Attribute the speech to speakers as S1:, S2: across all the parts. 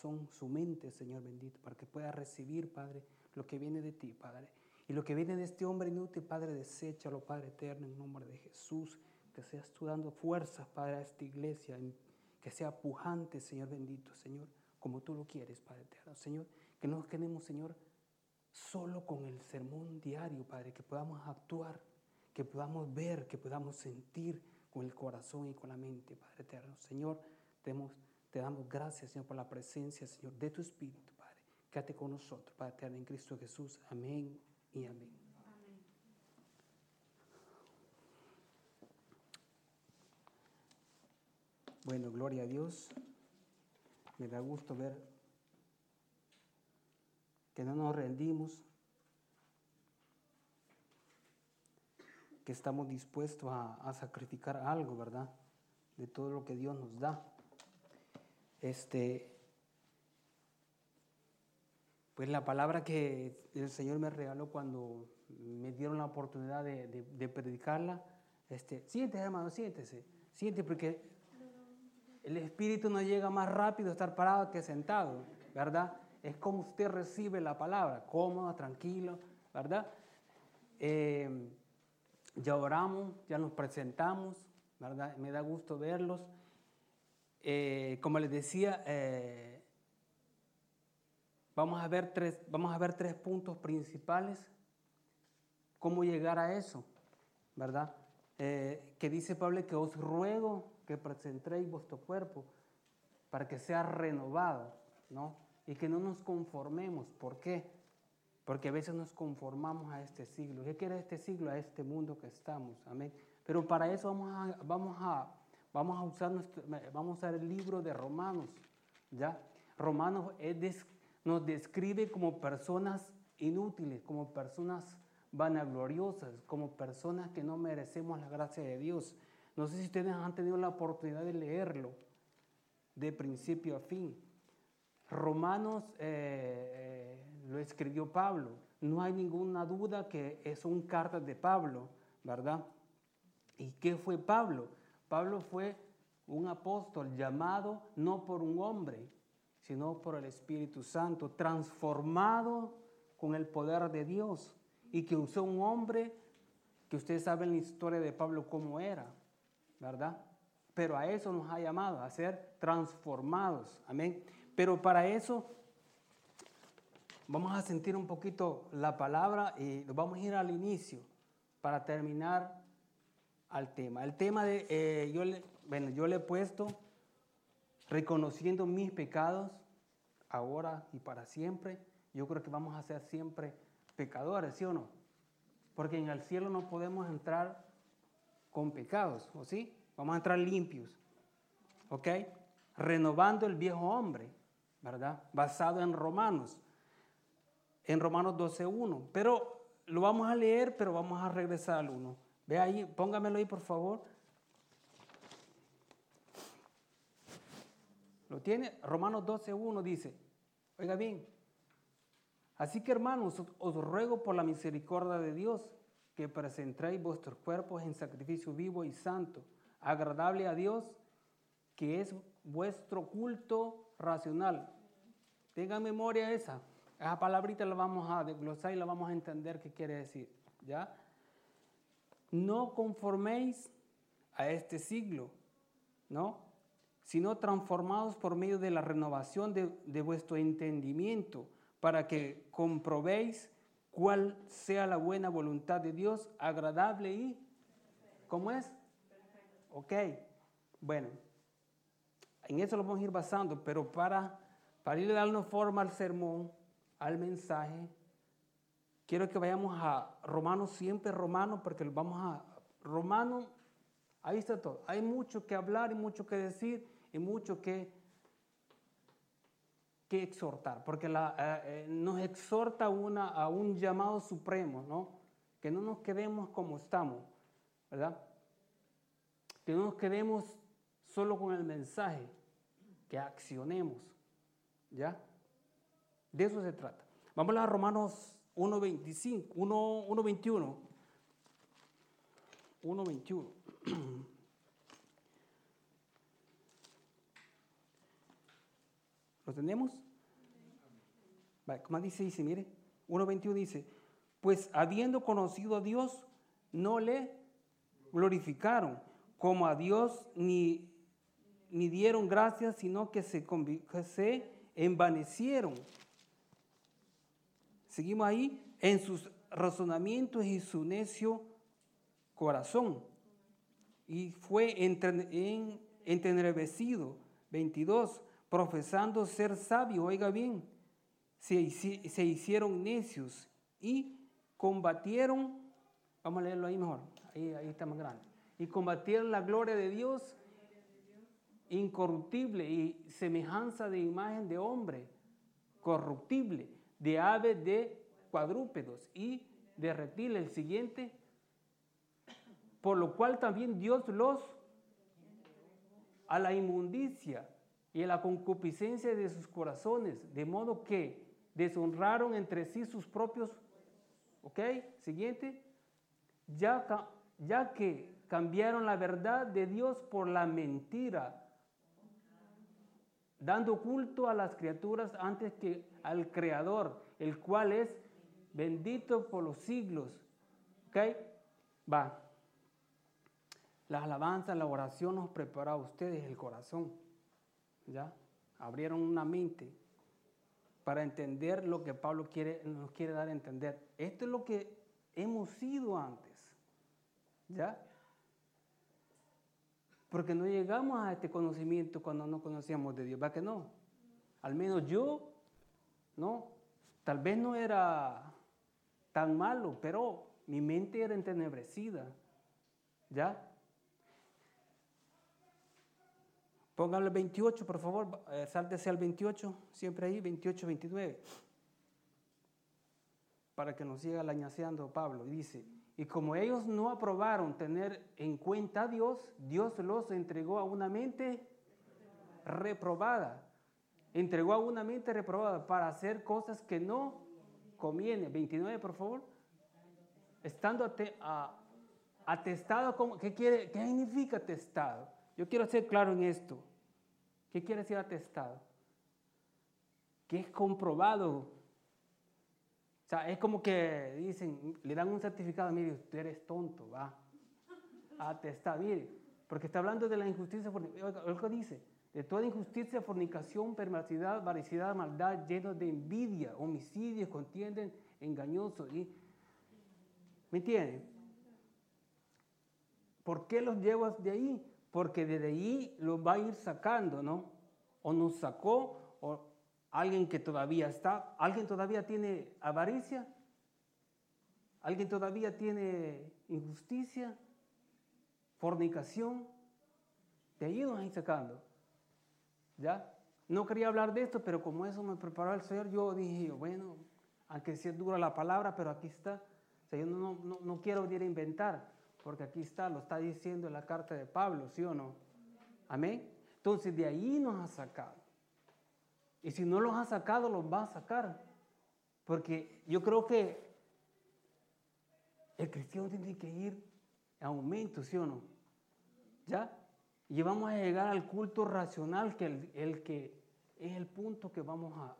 S1: corazón, su mente, Señor bendito, para que pueda recibir, Padre, lo que viene de ti, Padre. Y lo que viene de este hombre inútil, Padre, deséchalo, Padre eterno, en nombre de Jesús. Que seas tú dando fuerzas, Padre, a esta iglesia, que sea pujante, Señor bendito, Señor, como tú lo quieres, Padre eterno. Señor, que no nos quedemos, Señor, solo con el sermón diario, Padre, que podamos actuar, que podamos ver, que podamos sentir con el corazón y con la mente, Padre eterno. Señor, te damos, te damos gracias, Señor, por la presencia, Señor, de tu Espíritu, Padre. Quédate con nosotros, Padre eterno, en Cristo Jesús. Amén y amén. Bueno, gloria a Dios. Me da gusto ver que no nos rendimos, que estamos dispuestos a, sacrificar algo, ¿verdad? De todo lo que Dios nos da. Este, pues la palabra que el Señor me regaló cuando me dieron la oportunidad de, predicarla, este, siéntese hermano, siéntese, siéntese porque el Espíritu no llega más rápido a estar parado que sentado, ¿verdad? Es como usted recibe la palabra, cómodo, tranquilo, ¿verdad? Eh, ya oramos, ya nos presentamos, ¿verdad? Me da gusto verlos. Eh, como les decía, eh, vamos, a ver tres, vamos a ver tres puntos principales. ¿Cómo llegar a eso? ¿Verdad? que dice Pablo que os ruego que presentéis vuestro cuerpo para que sea renovado, ¿no? Y que no nos conformemos. ¿Por qué? Porque a veces nos conformamos a este siglo. ¿Qué quiere este siglo? A este mundo que estamos. Amén. Pero para eso vamos a, vamos a, vamos a, usar, nuestro, vamos a usar el libro de Romanos. ¿ya? Romanos nos describe como personas inútiles, como personas vanagloriosas, como personas que no merecemos la gracia de Dios. No sé si ustedes han tenido la oportunidad de leerlo de principio a fin. Romanos eh, eh, lo escribió Pablo. No hay ninguna duda que son cartas de Pablo, ¿verdad? ¿Y qué fue Pablo? Pablo fue un apóstol llamado no por un hombre, sino por el Espíritu Santo, transformado con el poder de Dios y que usó un hombre que ustedes saben la historia de Pablo cómo era. ¿verdad? Pero a eso nos ha llamado, a ser transformados. Amén. Pero para eso vamos a sentir un poquito la palabra y vamos a ir al inicio para terminar al tema. El tema de, eh, yo, le, bueno, yo le he puesto reconociendo mis pecados ahora y para siempre. Yo creo que vamos a ser siempre pecadores, ¿sí o no? Porque en el cielo no podemos entrar con pecados, ¿o sí? Vamos a entrar limpios, ¿ok? Renovando el viejo hombre, ¿verdad? Basado en Romanos, en Romanos 12.1. Pero lo vamos a leer, pero vamos a regresar al 1. Ve ahí, póngamelo ahí, por favor. ¿Lo tiene? Romanos 12.1 dice, oiga bien, así que hermanos, os ruego por la misericordia de Dios que presentéis vuestros cuerpos en sacrificio vivo y santo, agradable a Dios, que es vuestro culto racional. Tenga memoria esa. Esa palabrita la vamos a desglosar y la vamos a entender qué quiere decir. ¿Ya? No conforméis a este siglo, ¿no? Sino transformados por medio de la renovación de, vuestro entendimiento, para que comprobéis cuál sea la buena voluntad de Dios, agradable y, ¿cómo es? Ok, bueno, en eso lo vamos a ir basando, pero para, para ir dando forma al sermón, al mensaje, quiero que vayamos a Romanos, siempre Romanos, porque vamos a Romanos, ahí está todo. Hay mucho que hablar y mucho que decir y mucho que que exhortar, porque eh, eh, nos exhorta a un llamado supremo, ¿no? Que no nos quedemos como estamos, ¿verdad? Que no nos quedemos solo con el mensaje, que accionemos, ¿ya? De eso se trata. Vamos a Romanos 1.25, 1.21. 1.21. ¿Lo tenemos? ¿Cómo dice? Dice, mire, 1.21 dice, pues habiendo conocido a Dios, no le glorificaron como a Dios ni, ni dieron gracias, sino que se, que se envanecieron. Seguimos ahí en sus razonamientos y su necio corazón. Y fue entenebrecido. 22. Profesando ser sabio, oiga bien, se, se hicieron necios y combatieron, vamos a leerlo ahí mejor, ahí, ahí está más grande, y combatieron la gloria de Dios incorruptible y semejanza de imagen de hombre, corruptible, de aves de cuadrúpedos y de reptiles. El siguiente, por lo cual también Dios los a la inmundicia y a la concupiscencia de sus corazones, de modo que deshonraron entre sí sus propios ¿Ok? Siguiente. Ya, ya que cambiaron la verdad de Dios por la mentira, dando culto a las criaturas antes que al Creador, el cual es bendito por los siglos. ¿Ok? Va. La alabanza, la oración nos prepara a ustedes el corazón. ¿Ya? Abrieron una mente para entender lo que Pablo quiere, nos quiere dar a entender. Esto es lo que hemos sido antes. ¿Ya? Porque no llegamos a este conocimiento cuando no conocíamos de Dios. ¿Va que no? Al menos yo, ¿no? Tal vez no era tan malo, pero mi mente era entenebrecida. ¿Ya? Póngale el 28, por favor, sáltese al 28, siempre ahí, 28, 29. Para que nos siga lañaseando Pablo. Y dice, y como ellos no aprobaron tener en cuenta a Dios, Dios los entregó a una mente reprobada. Entregó a una mente reprobada para hacer cosas que no conviene. 29, por favor. Estando atestado, ¿qué, quiere, ¿qué significa atestado? Yo quiero ser claro en esto. ¿Qué quiere decir atestado? Que es comprobado. Sea, es como que dicen, le dan un certificado, mire, usted eres tonto, va. Atestado, mire, porque está hablando de la injusticia, oiga, dice, de toda injusticia, fornicación, perversidad, varicidad, maldad, lleno de envidia, homicidios, contienden, engañosos. Y, ¿Me entienden? ¿Por qué los llevas de ahí? porque desde ahí lo va a ir sacando, ¿no? O nos sacó, o alguien que todavía está, alguien todavía tiene avaricia, alguien todavía tiene injusticia, fornicación, de ahí nos ir sacando, ¿ya? No quería hablar de esto, pero como eso me preparó el Señor, yo dije, bueno, aunque sea dura la palabra, pero aquí está. O sea, yo no, quiero venir a inventar porque aquí está, lo está diciendo en la carta de Pablo, ¿sí o no? Amén. Entonces de ahí nos ha sacado. Y si no los ha sacado, los va a sacar. Porque yo creo que el cristiano tiene que ir a aumento, ¿sí o no? ¿Ya? Y vamos a llegar al culto racional, que el, que es el punto que vamos a,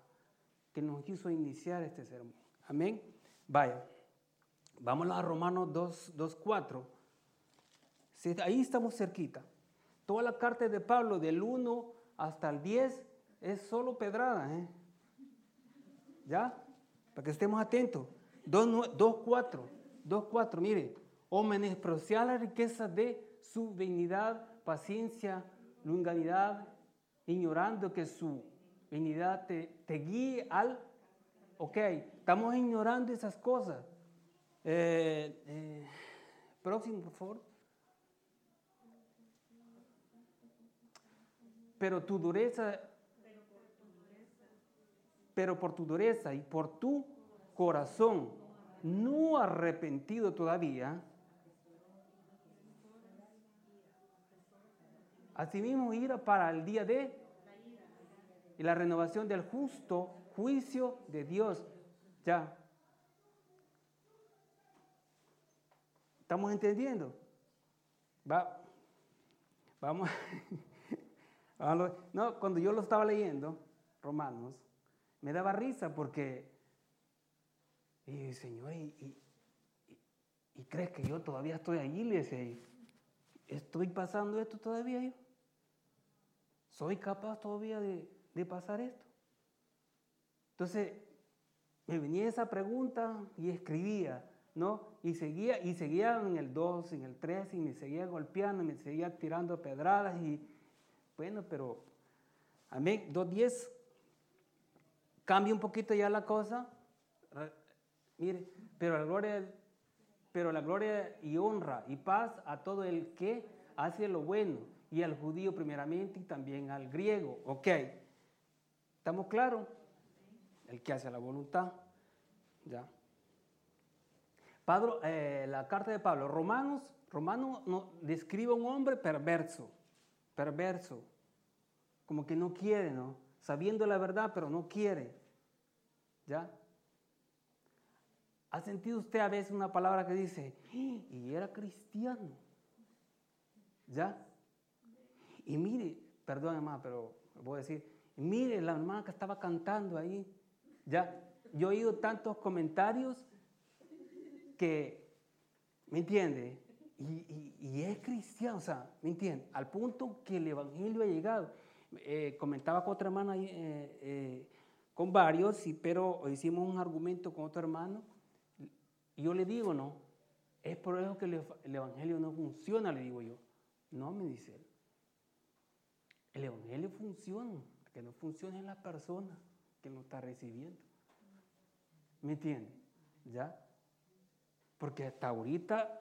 S1: que nos quiso iniciar este sermón. Amén. Vaya. Vamos a Romanos 2, 2 4. Ahí estamos cerquita. Toda la carta de Pablo, del 1 hasta el 10, es solo pedrada. ¿eh? ¿Ya? Para que estemos atentos. 2, 2 4. 2, 4. Mire. O menospreciar la riqueza de su benignidad, paciencia, longanimidad, ignorando que su benignidad te, te guíe al... Ok, estamos ignorando esas cosas. Eh, eh, próximo, por favor. Pero tu dureza, pero por tu dureza y por tu corazón no arrepentido todavía, asimismo ira para el día de y la renovación del justo juicio de Dios. Ya, ¿Estamos entendiendo? Va, vamos. no, cuando yo lo estaba leyendo, Romanos, me daba risa porque, y Señor, y, y, crees que yo todavía estoy allí, le decía, ¿estoy pasando esto todavía yo? ¿Soy capaz todavía de, de pasar esto? Entonces, me venía esa pregunta y escribía, ¿no? Y seguía, y seguía en el 2, en el 3, y me seguía golpeando, me seguía tirando pedradas, y bueno, pero, amén, 2.10, cambia un poquito ya la cosa, mire, pero la gloria, y honra y paz a todo el que hace lo bueno, y al judío primeramente y también al griego, ¿ok? ¿Estamos claros? El que hace la voluntad, ¿ya? Pablo, eh, la carta de Pablo, Romanos, Romanos no, describe a un hombre perverso, perverso, como que no quiere, ¿no? Sabiendo la verdad, pero no quiere, ¿ya? ¿Ha sentido usted a veces una palabra que dice, y era cristiano? ¿Ya? Y mire, perdón hermano, pero voy a decir, mire la hermana que estaba cantando ahí, ¿ya? Yo he oído tantos comentarios que, ¿me entiende? Y, es cristiano, o sea, ¿me entiende? Al punto que el Evangelio ha llegado. Eh, comentaba con otra hermana, eh, eh, con varios, pero hicimos un argumento con otro hermano, y yo le digo, no, es por eso que el, el Evangelio no funciona, le digo yo. No, me dice él. El Evangelio funciona, que no funciona en la persona que lo está recibiendo. ¿Me entiende? ¿Ya? Porque hasta ahorita,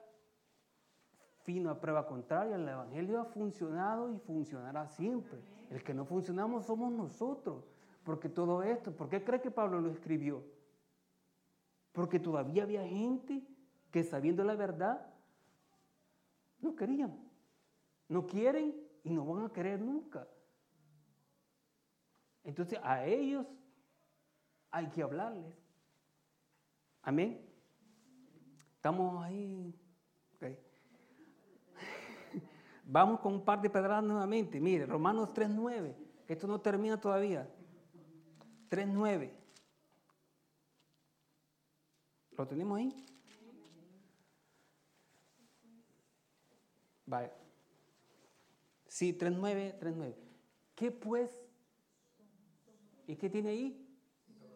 S1: fino a prueba contraria, el Evangelio ha funcionado y funcionará siempre. El que no funcionamos somos nosotros. Porque todo esto, ¿por qué cree que Pablo lo escribió? Porque todavía había gente que sabiendo la verdad, no querían. No quieren y no van a querer nunca. Entonces a ellos hay que hablarles. Amén. Estamos ahí. Vamos con un par de pedradas nuevamente. Mire, Romanos 3.9. Esto no termina todavía. 3.9. ¿Lo tenemos ahí? Vale. Sí, 3.9, 3.9. ¿Qué pues? ¿Y qué tiene ahí?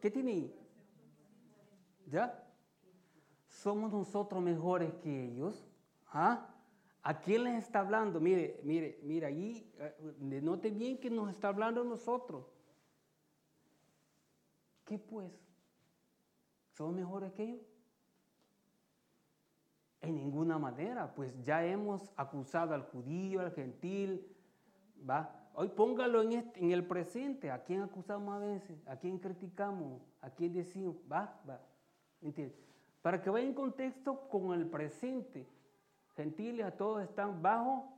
S1: ¿Qué tiene ahí? ¿Ya? somos nosotros mejores que ellos? ¿Ah? ¿A quién les está hablando? Mire, mire, mire, allí, eh, note bien que nos está hablando nosotros. ¿Qué pues? ¿Somos mejores que ellos? En ninguna manera, pues ya hemos acusado al judío, al gentil, ¿va? Hoy póngalo en, este, en el presente. ¿A quién acusamos a veces? ¿A quién criticamos? ¿A quién decimos? ¿Va? ¿Va? ¿Entiendes? Para que vaya en contexto con el presente. Gentiles a todos están bajo,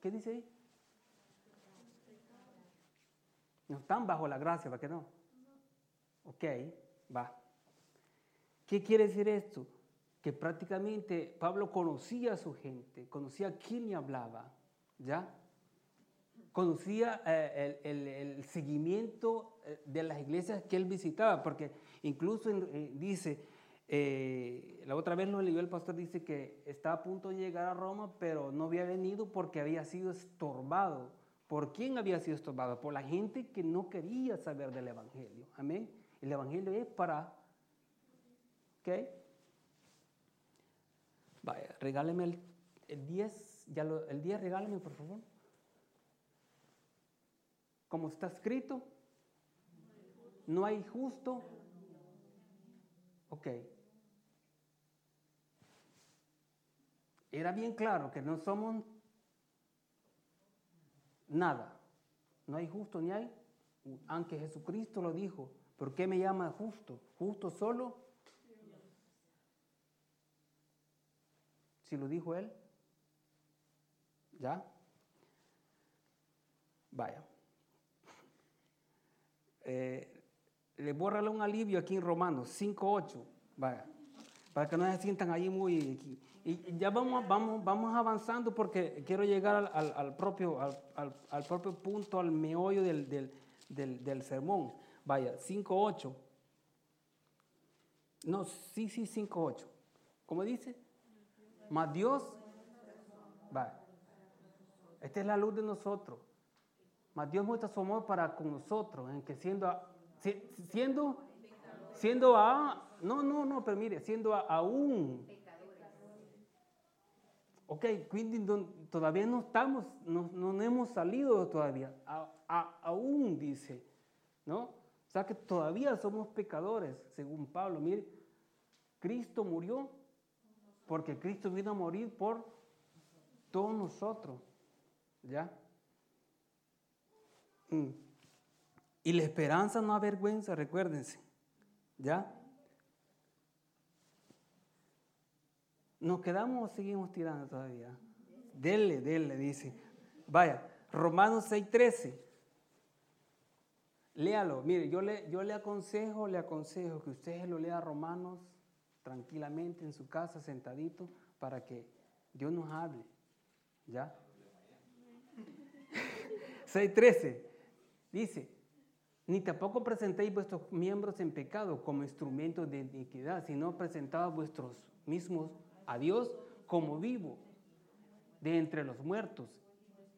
S1: ¿qué dice ahí? No están bajo la gracia, ¿para qué no? Ok, va. ¿Qué quiere decir esto? Que prácticamente Pablo conocía a su gente, conocía a quién le hablaba, ¿ya? Conocía eh, el, seguimiento eh, de las iglesias que él visitaba, porque incluso eh, dice, la otra vez lo leyó el pastor, dice que está a punto de llegar a Roma, pero no había venido porque había sido estorbado. ¿Por quién había sido estorbado? Por la gente que no quería saber del Evangelio. Amén. El Evangelio es para... ¿Ok? Vaya, regáleme el, el 10, ya el 10 regáleme por favor. Como está escrito, no hay justo. Ok. era bien claro que no somos nada. No hay justo ni hay, aunque Jesucristo lo dijo. ¿Por qué me llama justo? ¿Justo solo? Si lo dijo él. ¿Ya? Vaya. Eh, le voy un alivio aquí en Romanos 5.8. Vaya. Para que no se sientan ahí muy... Y ya vamos, vamos, vamos avanzando porque quiero llegar al, propio, al, propio punto, al meollo del, del, del sermón. Vaya, 5.8. No, sí, sí, 5.8. ¿Cómo dice? Más Dios. Va. Esta es la luz de nosotros. Más Dios muestra su amor para con nosotros, en que siendo, siendo, siendo a, no, no, no, pero mire, siendo aún. Ok, todavía no estamos, no, no hemos salido todavía, aún dice, ¿no? O sea que todavía somos pecadores, según Pablo. Mire, Cristo murió porque Cristo vino a morir por todos nosotros. ¿Ya? Mm. Y la esperanza no avergüenza, recuérdense. ¿Ya? ¿Nos quedamos o seguimos tirando todavía? Dele, dele, dice. Vaya, Romanos 6:13. Léalo. Mire, yo le, yo le aconsejo, le aconsejo que usted lo lea Romanos tranquilamente en su casa, sentadito, para que Dios nos hable. ¿Ya? 6.13 dice, ni tampoco presentéis vuestros miembros en pecado como instrumentos de iniquidad, sino presentad vuestros mismos a Dios como vivo de entre los muertos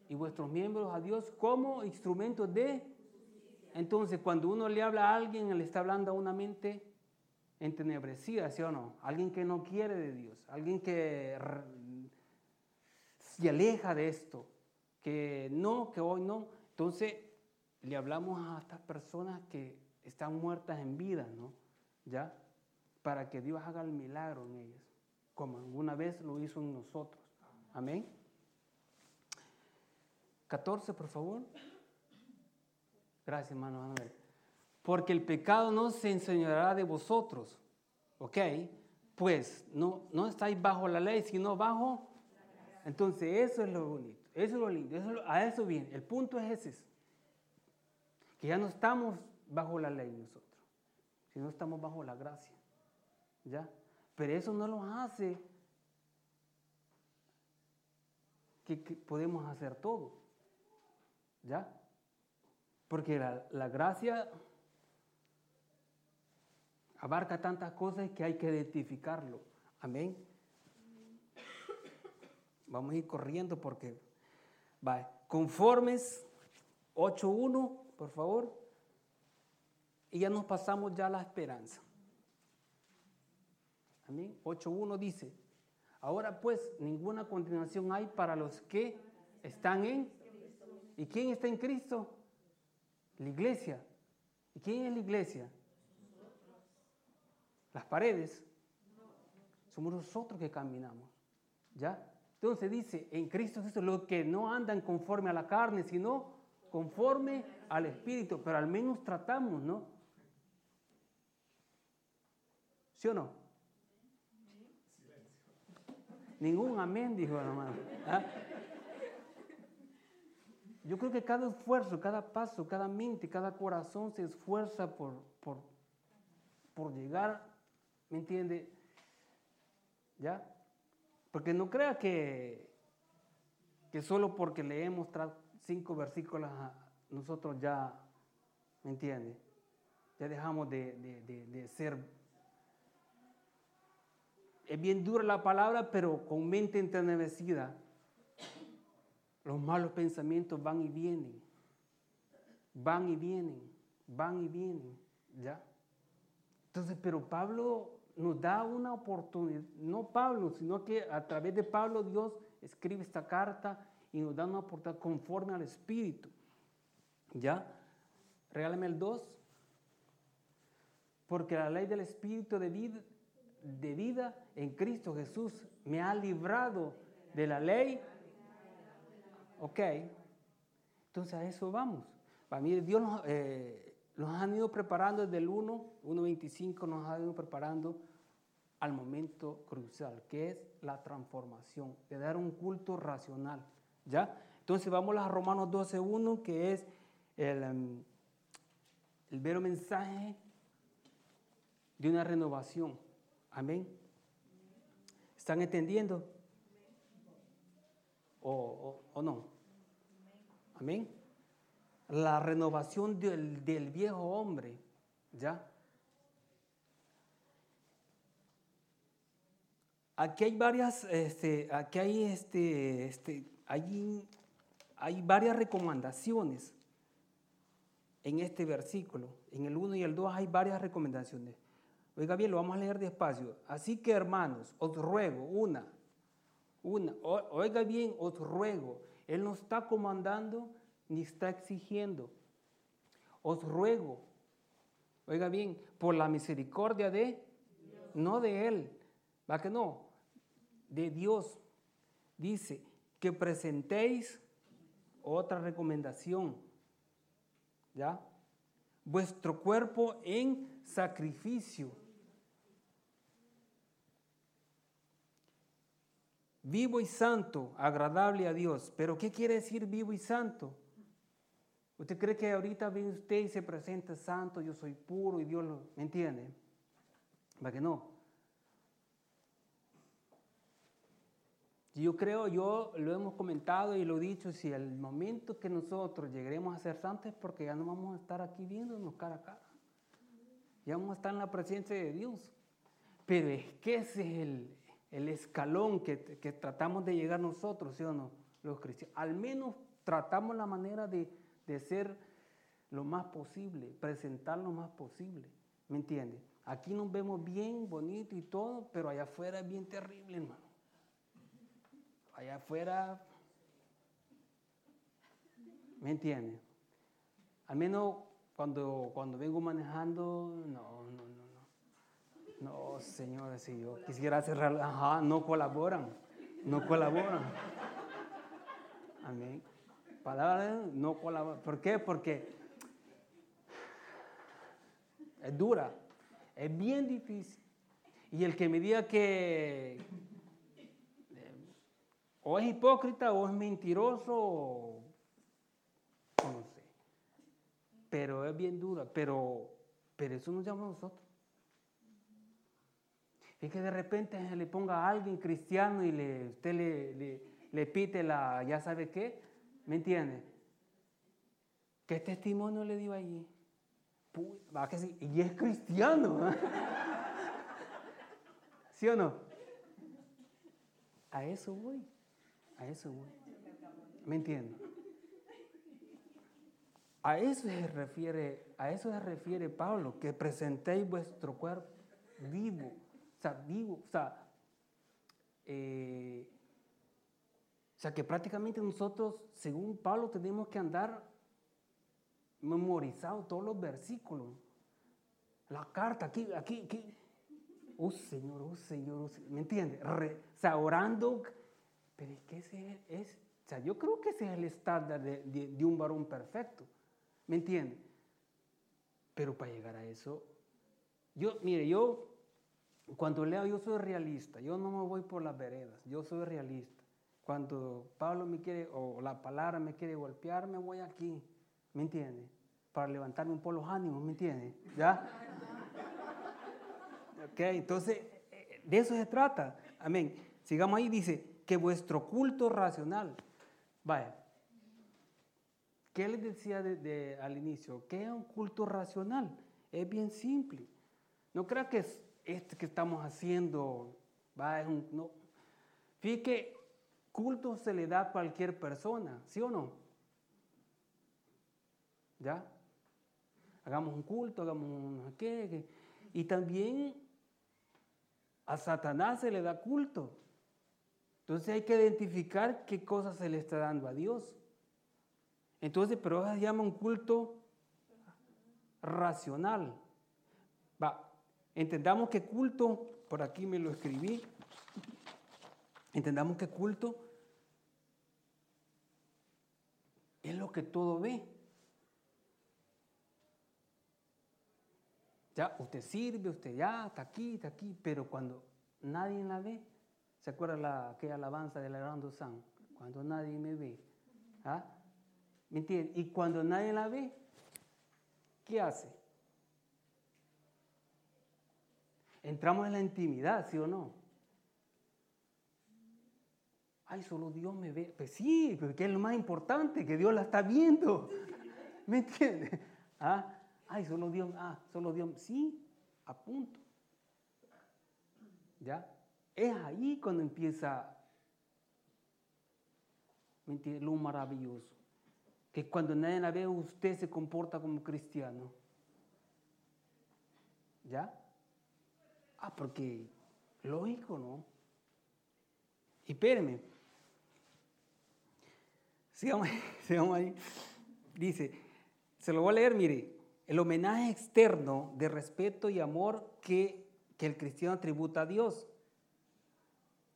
S1: y vuestros miembros a Dios como instrumentos de... Entonces, cuando uno le habla a alguien, le está hablando a una mente entenebrecida, ¿sí o no? Alguien que no quiere de Dios, alguien que se aleja de esto, que no, que hoy no. Entonces le hablamos a estas personas que están muertas en vida, ¿no? ¿Ya? Para que Dios haga el milagro en ellas, como alguna vez lo hizo en nosotros. Amén. 14, por favor. Gracias, hermano Porque el pecado no se enseñará de vosotros. ¿Ok? Pues no, no estáis bajo la ley, sino bajo entonces, eso es lo bonito, eso es lo lindo, a eso viene. El punto es ese, que ya no estamos bajo la ley nosotros, sino estamos bajo la gracia. ¿Ya? Pero eso no nos hace que, podemos hacer todo. ¿Ya? Porque la, gracia abarca tantas cosas que hay que identificarlo. Amén. Vamos a ir corriendo porque va. Conformes 8.1, por favor. Y ya nos pasamos ya a la esperanza. Amén. 8.1 dice, ahora pues ninguna continuación hay para los que están en... ¿Y quién está en Cristo? La iglesia. ¿Y quién es la iglesia? Las paredes. Somos nosotros que caminamos. ¿Ya? Entonces dice, en Cristo Jesús, los que no andan conforme a la carne, sino conforme al Espíritu, pero al menos tratamos, ¿no? ¿Sí o no? Ningún amén, dijo la hermana. ¿Ah? Yo creo que cada esfuerzo, cada paso, cada mente, cada corazón se esfuerza por, por, por llegar, ¿me entiende? ¿Ya? Porque no crea que, que solo porque leemos cinco versículos nosotros ya, ¿me entiende? Ya dejamos de, ser... Es bien dura la palabra, pero con mente enternecida. Los malos pensamientos van y vienen. Van y vienen. Van y vienen. ¿Ya? Entonces, pero Pablo nos da una oportunidad, no Pablo, sino que a través de Pablo Dios escribe esta carta y nos da una oportunidad conforme al Espíritu. ¿Ya? Regálame el 2. Porque la ley del Espíritu de vida, de vida en Cristo Jesús me ha librado de la ley. Ok. Entonces a eso vamos. Para mí Dios nos, eh, nos han ido preparando desde el 1, 1.25 nos ha ido preparando al momento crucial, que es la transformación, de dar un culto racional. ¿Ya? Entonces vamos a Romanos 12.1, que es el, em, vero mensaje de una renovación. Amén. ¿Están entendiendo? ¿O, o no? Amén. la renovación del, del viejo hombre, ¿ya? Aquí hay varias, este, aquí hay, este, este, hay, hay varias recomendaciones en este versículo. En el 1 y el 2 hay varias recomendaciones. Oiga bien, lo vamos a leer despacio. Así que hermanos, os ruego, una, una, oiga bien, os ruego. Él no está comandando ni está exigiendo. Os ruego, oiga bien, por la misericordia de, no de Él, ¿va que no? De Dios. Dice que presentéis otra recomendación, ¿ya? Vuestro cuerpo en sacrificio vivo y santo, agradable a Dios. Pero ¿qué quiere decir vivo y santo? ¿Usted cree que ahorita viene usted y se presenta santo, yo soy puro y Dios lo... ¿Me entiende? ¿Va que no? Yo creo, yo lo hemos comentado y lo he dicho, si el momento que nosotros lleguemos a ser santos es porque ya no vamos a estar aquí viéndonos cara a cara. Ya vamos a estar en la presencia de Dios. Pero es que ese es el, el escalón que, tratamos de llegar nosotros, ¿sí o no? Los cristianos. Al menos tratamos la manera de, ser lo más posible, presentar lo más posible. ¿Me entiendes? Aquí nos vemos bien, bonito y todo, pero allá afuera es bien terrible, hermano. Allá afuera, ¿me entiendes? Al menos cuando, cuando vengo manejando, no, no, no. Señores, si yo quisiera cerrar, ajá, no colaboran, no colaboran. Amén. Palabra no colaboran. ¿Por qué? Porque es dura, es bien difícil. Y el que me diga que eh, o es hipócrita o es mentiroso, no sé. Pero es bien dura, pero, pero eso nos llama a nosotros. Es que de repente le ponga a alguien cristiano y le, usted le, le, pite la, ya sabe qué, ¿me entiende? ¿Qué testimonio le dio allí? va que sí, y es cristiano. ¿Sí o no? A eso voy, a eso voy. ¿Me entiende? A eso se refiere, a eso se refiere Pablo, que presentéis vuestro cuerpo vivo sea, vivo, o sea, eh, o sea, que prácticamente nosotros, según Pablo, tenemos que andar memorizados todos los versículos. La carta, aquí, aquí, aquí. Oh Señor, oh Señor, oh ¿me entiende? o sea, orando, pero es que ese es, o sea, yo creo que ese es el estándar de, de un varón perfecto, ¿me entiende? Pero para llegar a eso, yo, mire, yo cuando leo, yo soy realista, yo no me voy por las veredas, yo soy realista. Cuando Pablo me quiere, o la palabra me quiere golpear, me voy aquí, ¿me entiende? Para levantarme un poco los ánimos, ¿me entiende? ¿Ya? Ok, entonces, eh, de eso se trata. Amén. Sigamos ahí, dice, que vuestro culto racional, vaya, ¿qué les decía al inicio? ¿Qué es un culto racional? Es bien simple. No crea que es este que estamos haciendo va es un, no. Fíjate que culto se le da a cualquier persona, ¿sí o no? ¿Ya? Hagamos un culto, hagamos un qué, y también a Satanás se le da culto. Entonces hay que identificar qué cosas se le está dando a Dios. Entonces, pero se llama un culto racional. Va, Entendamos que culto, por aquí me lo escribí, entendamos que culto es lo que todo ve. Ya, usted sirve, usted ya, está aquí, está aquí, pero cuando nadie la ve, ¿se acuerda la, aquella alabanza de la San? Cuando nadie me ve. ¿ah? ¿Me entiende? Y cuando nadie la ve, ¿qué hace? Entramos en la intimidad, ¿sí o no? Ay, solo Dios me ve. Pues sí, porque es lo más importante, que Dios la está viendo. ¿Me entiende? ¿Ah? Ay, solo Dios, ah, solo Dios. Sí, a punto. ¿Ya? Es ahí cuando empieza. Lo maravilloso. Que cuando nadie la ve, usted se comporta como cristiano. ¿Ya? Ah, porque lógico, ¿no? Y espérenme. Sigamos, sigamos ahí. Dice, se lo voy a leer, mire, el homenaje externo de respeto y amor que, que el cristiano tributa a Dios.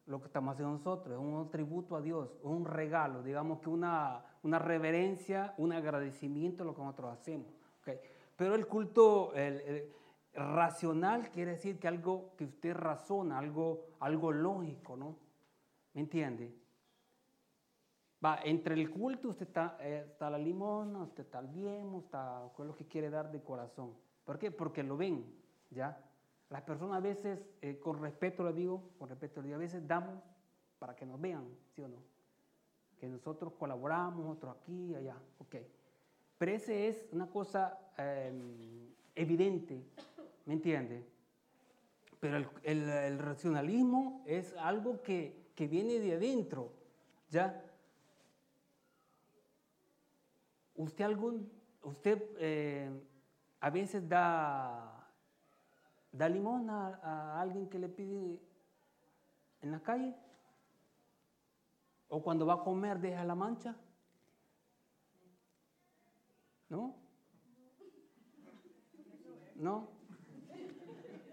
S1: Lo que estamos haciendo nosotros es un tributo a Dios, un regalo, digamos que una, una reverencia, un agradecimiento a lo que nosotros hacemos. ¿okay? Pero el culto el, racional quiere decir que algo que usted razona, algo, algo lógico, ¿no? ¿Me entiende? Entre el culto usted está, eh, está la limona, usted está el diezmo, está lo que quiere dar de corazón. ¿Por qué? Porque lo ven, ¿ya? Las personas a veces, eh, con respeto lo digo, con respeto lo digo, a veces damos para que nos vean, ¿sí o no? Que nosotros colaboramos, otros aquí, allá, ok. Pero ese es una cosa em, evidente, ¿me entiende? Pero el, racionalismo es algo que, que viene de adentro, ¿ya? ¿Usted, algún, usted eh, a veces da, da limón a, alguien que le pide en la calle? ¿O cuando va a comer deja la mancha? ¿No? ¿No?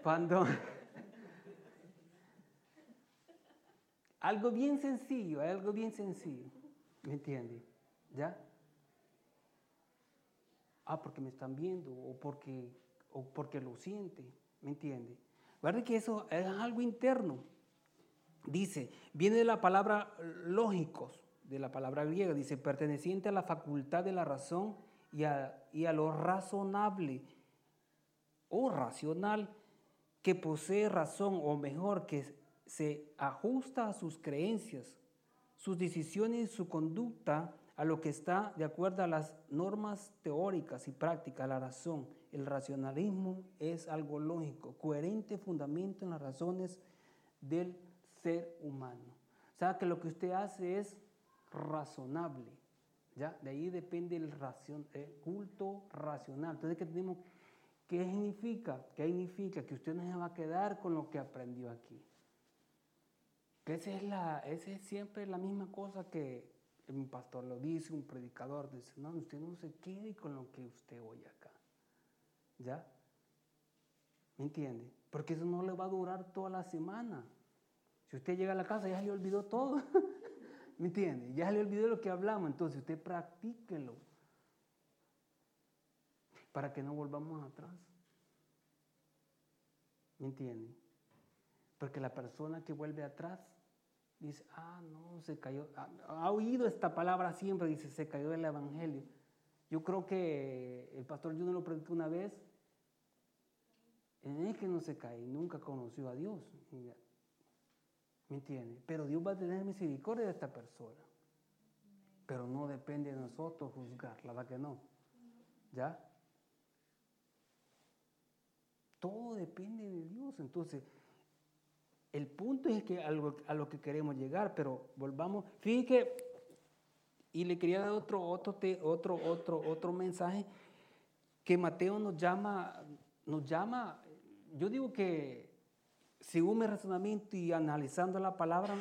S1: Cuando... algo bien sencillo, algo bien sencillo. ¿Me entiende? ¿Ya? ah, porque me están viendo o porque, o porque lo siente, ¿me entiende? Guarde que eso es algo interno. Dice, viene de la palabra lógicos, de la palabra griega, dice, perteneciente a la facultad de la razón y a, y a lo razonable o racional que posee razón o mejor que se ajusta a sus creencias, sus decisiones su conducta a lo que está de acuerdo a las normas teóricas y prácticas, la razón. El racionalismo es algo lógico, coherente fundamento en las razones del ser humano. O sea que lo que usted hace es razonable. ¿ya? De ahí depende el, culto racional. Entonces, ¿qué tenemos? ¿Qué significa? ¿Qué significa? Que usted no se va a quedar con lo que aprendió aquí. Que esa es, la, esa es siempre la misma cosa que un pastor lo dice, un predicador dice, no, usted no se quede con lo que usted oye acá. ¿Ya? ¿Me entiende? Porque eso no le va a durar toda la semana. Si usted llega a la casa ya se le olvidó todo. ¿Me entiende? Ya se le olvidó lo que hablamos. Entonces usted practíquelo. Para que no volvamos atrás. ¿Me entiende? Porque la persona que vuelve atrás dice, ah, no, se cayó, ha, oído esta palabra siempre, dice, se cayó del Evangelio. Yo creo que el pastor Juno lo predicó una vez, en el que no se cae, nunca conoció a Dios. ¿Me entiende? Pero Dios va a tener misericordia de esta persona. Pero no depende de nosotros juzgar, la verdad que no. ¿Ya? Todo depende de Dios. Entonces, el punto es que a lo, que queremos llegar, pero volvamos. Fíjate y le quería dar otro, otro, otro, otro, otro mensaje que Mateo nos llama, nos llama, yo digo que según mi razonamiento y analizando la palabra,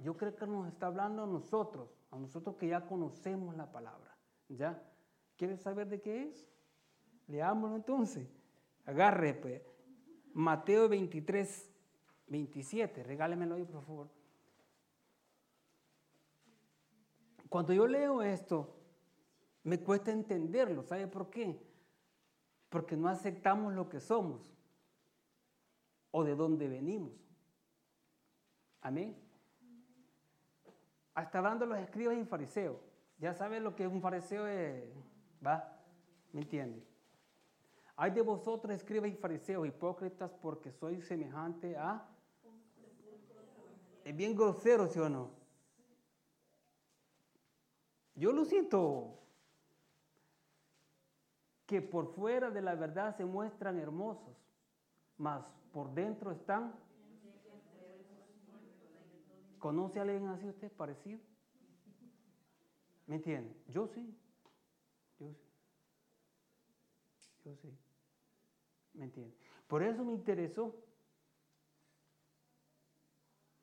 S1: yo creo que nos está hablando a nosotros, a nosotros que ya conocemos la palabra. ¿Ya? ¿Quieres saber de qué es? Leámoslo entonces. Agarre, pues. Mateo 23, 27, regálemelo ahí, por favor. Cuando yo leo esto, me cuesta entenderlo. ¿Sabe por qué? Porque no aceptamos lo que somos o de dónde venimos. Amén. Hasta hablando los escribas y fariseos. Ya saben lo que un fariseo es. ¿Va? ¿Me entiende? Hay de vosotros, escribas y fariseos, hipócritas, porque sois semejante a es bien grosero, ¿sí o no? Yo lo siento. que por fuera de la verdad se muestran hermosos, mas por dentro están. ¿Conoce a alguien así usted parecido? ¿Me entiende? Yo sí. Yo sí. Yo sí. ¿Me entiende? Por eso me interesó.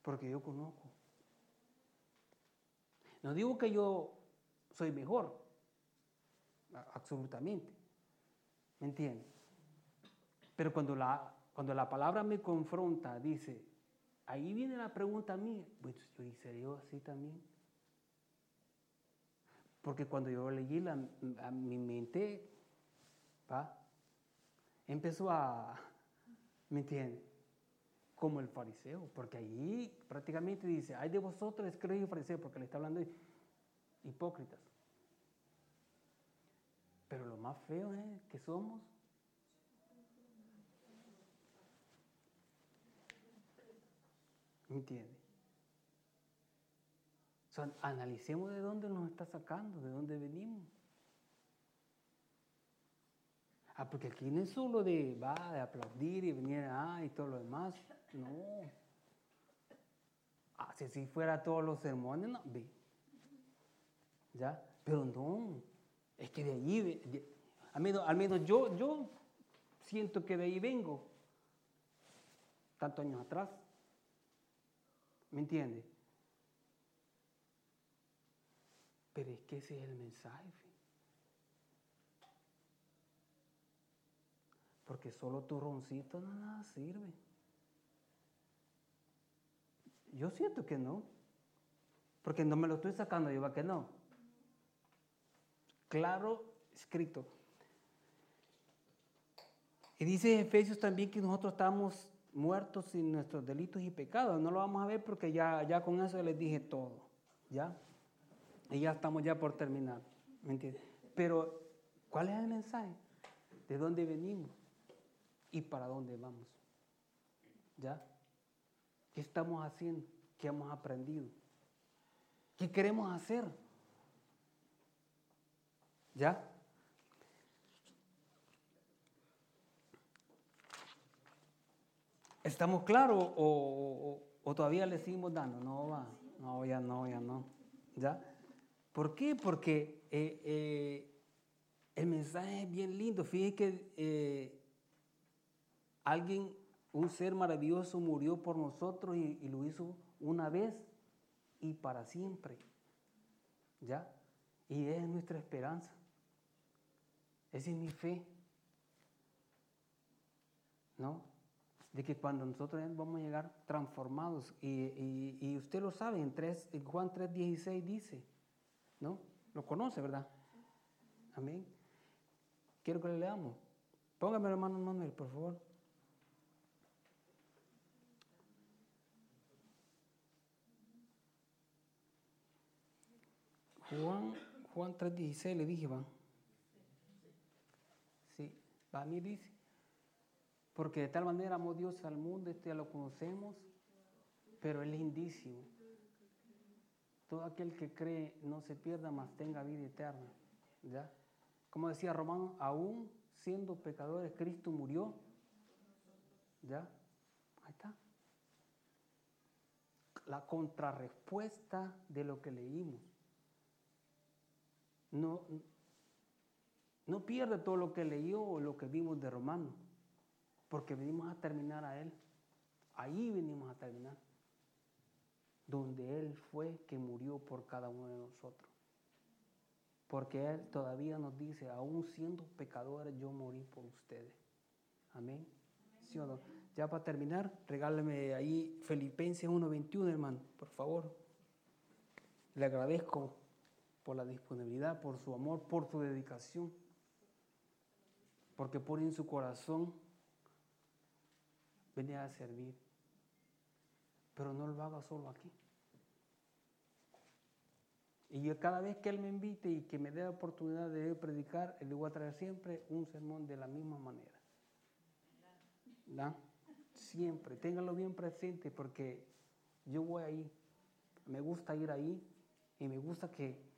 S1: Porque yo conozco. No digo que yo soy mejor. Absolutamente. ¿Me entiende? Pero cuando la, cuando la palabra me confronta, dice, ahí viene la pregunta a mí, pues yo hice yo así también. Porque cuando yo leí la, a mi mente, ¿va? empezó a, ¿me entiende? Como el fariseo, porque ahí prácticamente dice, hay de vosotros escribes y fariseos, porque le está hablando de hipócritas. Pero lo más feo es que somos ¿Me entiende? analicemos de dónde nos está sacando, de dónde venimos. Ah, porque aquí no es solo de, va, de aplaudir y venir, ah, y todo lo demás. No. Ah, si así fuera todos los sermones, no, ve. ¿Ya? Pero no. Es que de allí, al, menos, al menos yo, yo siento que de ahí vengo. Tantos años atrás. ¿Me entiende? Pero es que ese es el mensaje. Porque solo tu roncito no nada sirve. Yo siento que no. Porque no me lo estoy sacando yo, va que no. Claro, escrito. Y dice Efesios también que nosotros estamos muertos sin nuestros delitos y pecados. No lo vamos a ver porque ya, ya con eso les dije todo. ¿Ya? Y ya estamos ya por terminar. ¿Me entiendes? Pero, ¿cuál es el mensaje? ¿De dónde venimos? ¿Y para dónde vamos? ¿Ya? ¿Qué estamos haciendo? ¿Qué hemos aprendido? ¿Qué queremos hacer? ¿Ya? ¿Estamos claros o, todavía le seguimos dando? No va, no, ya no, ya no. ¿Ya? ¿Por qué? Porque eh, eh, el mensaje es bien lindo. Fíjense que eh, alguien, un ser maravilloso, murió por nosotros y, y lo hizo una vez y para siempre. ¿Ya? Y es nuestra esperanza. Esa es mi fe. ¿No? de que cuando nosotros vamos a llegar transformados, y, usted lo sabe, en, 3, en Juan 3:16 dice, ¿no? Lo conoce, ¿verdad? Amén. Quiero que le leamos. Póngame hermano Manuel, por favor. Juan, Juan 3:16 le dije, va. Sí, mí dice. Porque de tal manera amó Dios al mundo, este ya lo conocemos, pero es lindísimo. Todo aquel que cree no se pierda, mas tenga vida eterna. ¿Ya? Como decía Romano, aún siendo pecadores, Cristo murió. ¿Ya? Ahí está. La contrarrespuesta de lo que leímos. No, no pierde todo lo que leyó o lo que vimos de Romano porque venimos a terminar a Él. Ahí venimos a terminar. Donde Él fue que murió por cada uno de nosotros. Porque Él todavía nos dice, aún siendo pecadores, yo morí por ustedes. Amén. ¿Sí? Ya para terminar, regáleme ahí Filipenses 1.21, hermano, por favor. Le agradezco por la disponibilidad, por su amor, por su dedicación. Porque pone en su corazón venía a servir. Pero no lo haga solo aquí. Y yo cada vez que Él me invite y que me dé la oportunidad de predicar, le voy a traer siempre un sermón de la misma manera. ¿verdad? Siempre, ténganlo bien presente porque yo voy ahí, me gusta ir ahí y me gusta que,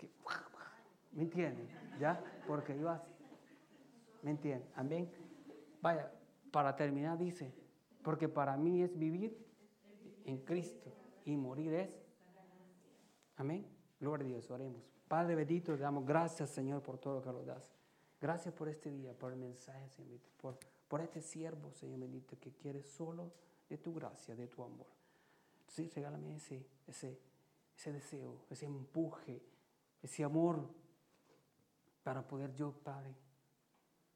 S1: que ¿me entienden? ¿Ya? Porque yo ¿Me entienden? Amén. Vaya, para terminar dice, porque para mí es vivir en Cristo y morir es. Amén. Gloria a Dios, oremos. Padre bendito, le damos gracias, Señor, por todo lo que nos das. Gracias por este día, por el mensaje, Señor, por, por este siervo, Señor bendito, que quiere solo de tu gracia, de tu amor. Sí, regálame ese, ese, ese deseo, ese empuje, ese amor para poder yo, Padre,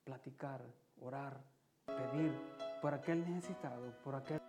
S1: platicar, orar, pedir por aquel necesitado, por aquel...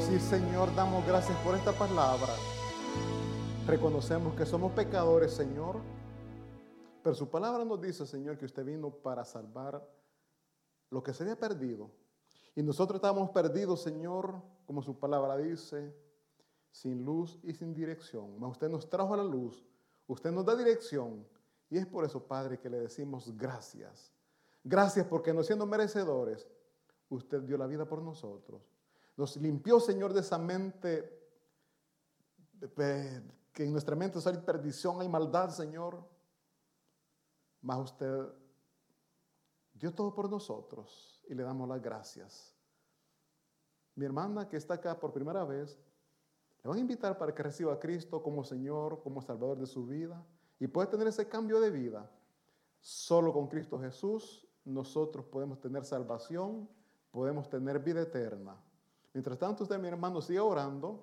S2: sí, Señor, damos gracias por esta palabra. Reconocemos que somos pecadores, Señor. Pero su palabra nos dice, Señor, que usted vino para salvar lo que se había perdido. Y nosotros estábamos perdidos, Señor, como su palabra dice, sin luz y sin dirección. Mas usted nos trajo a la luz, usted nos da dirección. Y es por eso, Padre, que le decimos gracias. Gracias porque no siendo merecedores, usted dio la vida por nosotros. Nos limpió, Señor, de esa mente, que en nuestra mente hay perdición, hay maldad, Señor. Mas usted dio todo por nosotros y le damos las gracias. Mi hermana que está acá por primera vez, le van a invitar para que reciba a Cristo como Señor, como Salvador de su vida y puede tener ese cambio de vida. Solo con Cristo Jesús nosotros podemos tener salvación, podemos tener vida eterna. Mientras tanto, usted, mi hermano, sigue orando.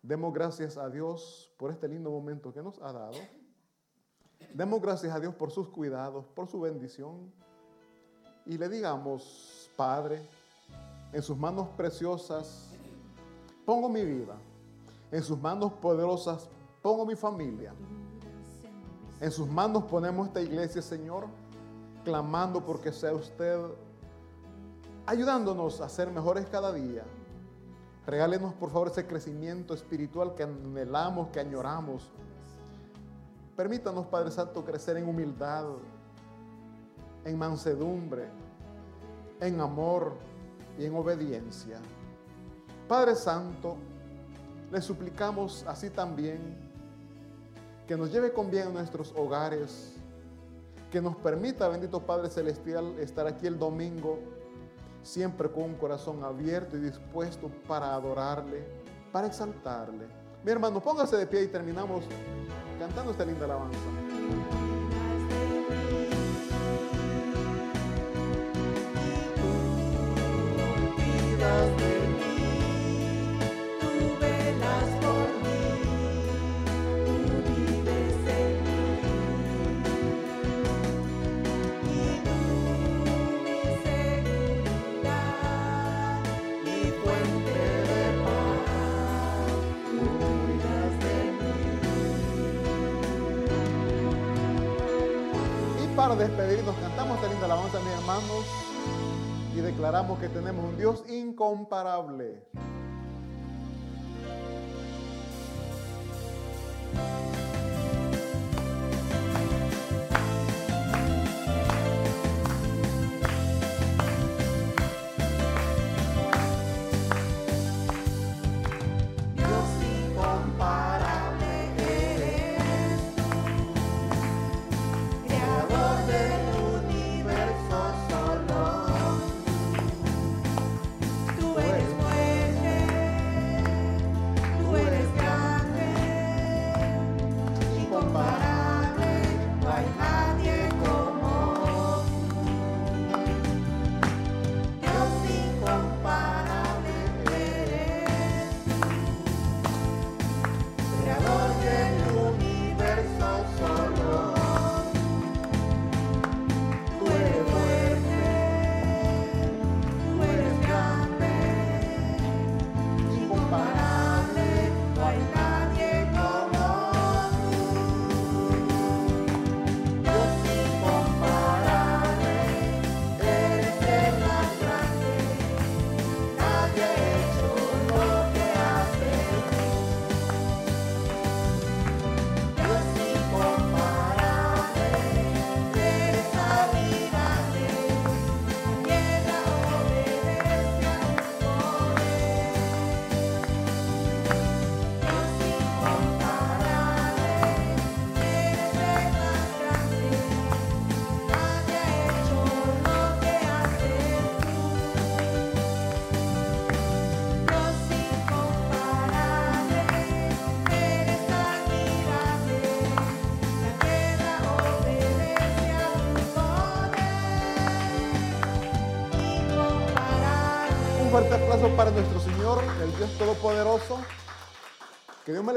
S2: Demos gracias a Dios por este lindo momento que nos ha dado. Demos gracias a Dios por sus cuidados, por su bendición. Y le digamos, Padre, en sus manos preciosas pongo mi vida. En sus manos poderosas pongo mi familia. En sus manos ponemos esta iglesia, Señor, clamando porque sea usted ayudándonos a ser mejores cada día. Regálenos por favor ese crecimiento espiritual que anhelamos, que añoramos. Permítanos, Padre Santo, crecer en humildad, en mansedumbre, en amor y en obediencia. Padre Santo, le suplicamos así también que nos lleve con bien a nuestros hogares, que nos permita, bendito Padre Celestial, estar aquí el domingo siempre con un corazón abierto y dispuesto para adorarle, para exaltarle. Mi hermano, póngase de pie y terminamos cantando esta linda alabanza. Despedirnos cantamos esta linda alabanza, mis hermanos, y declaramos que tenemos un Dios incomparable. Para nuestro Señor, el Dios Todopoderoso. Que Dios me le